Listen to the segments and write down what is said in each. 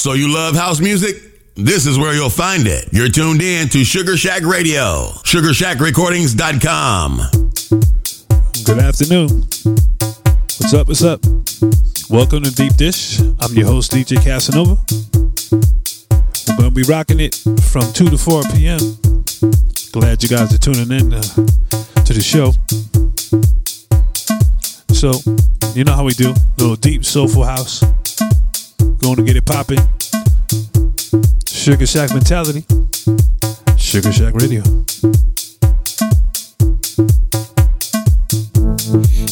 So you love house music? This is where you'll find it. You're tuned in to Sugar Shack Radio, sugarshackrecordings.com. Good afternoon. What's up? What's up? Welcome to Deep Dish. I'm your host, DJ Casanova. We're going to be rocking it from 2 to 4 p.m. Glad you guys are tuning in uh, to the show. So, you know how we do. Little deep, soulful house. Going to get it popping. Sugar Shack mentality. Sugar Shack Radio.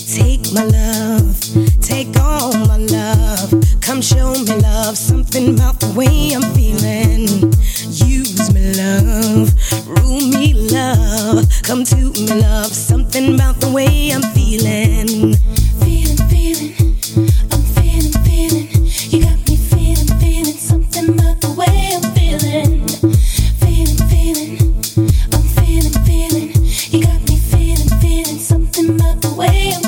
Take my love, take all my love. Come show me love, something about the way I'm feeling. Use me, love, rule me, love. Come to me, love, something about the way I'm feeling. Feeling, feeling. way. I'm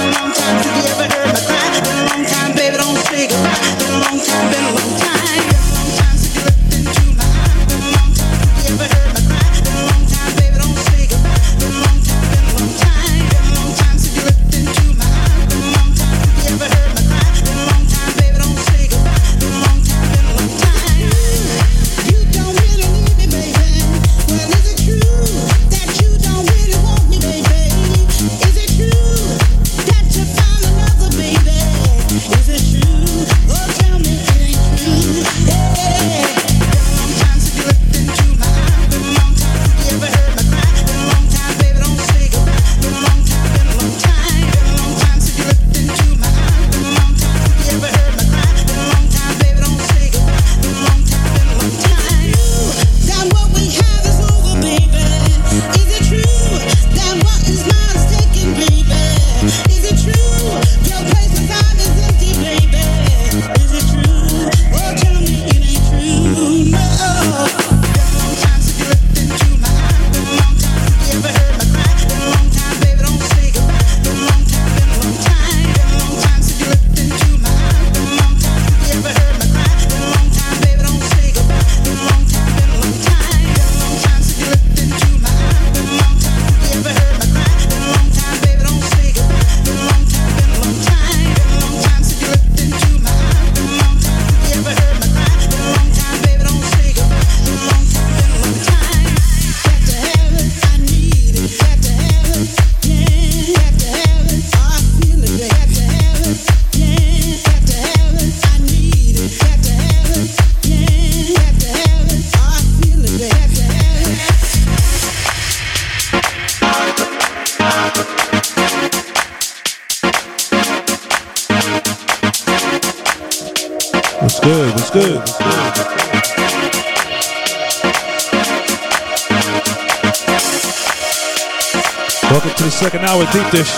Deep Dish.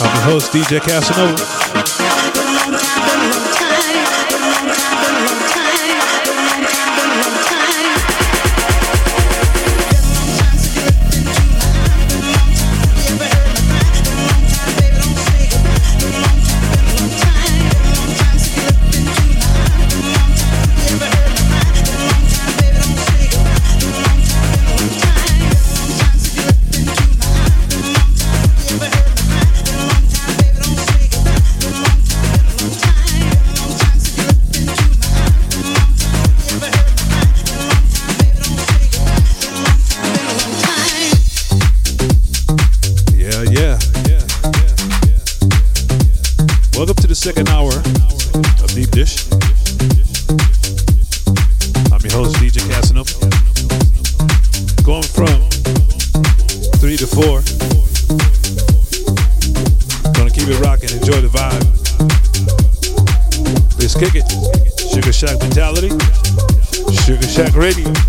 I'm your host, DJ Casanova. Second hour of Deep Dish. I'm your host, DJ Casanova. Going from three to four. Gonna keep it rocking, enjoy the vibe. Let's kick it. Sugar Shack mentality. Sugar Shack radio.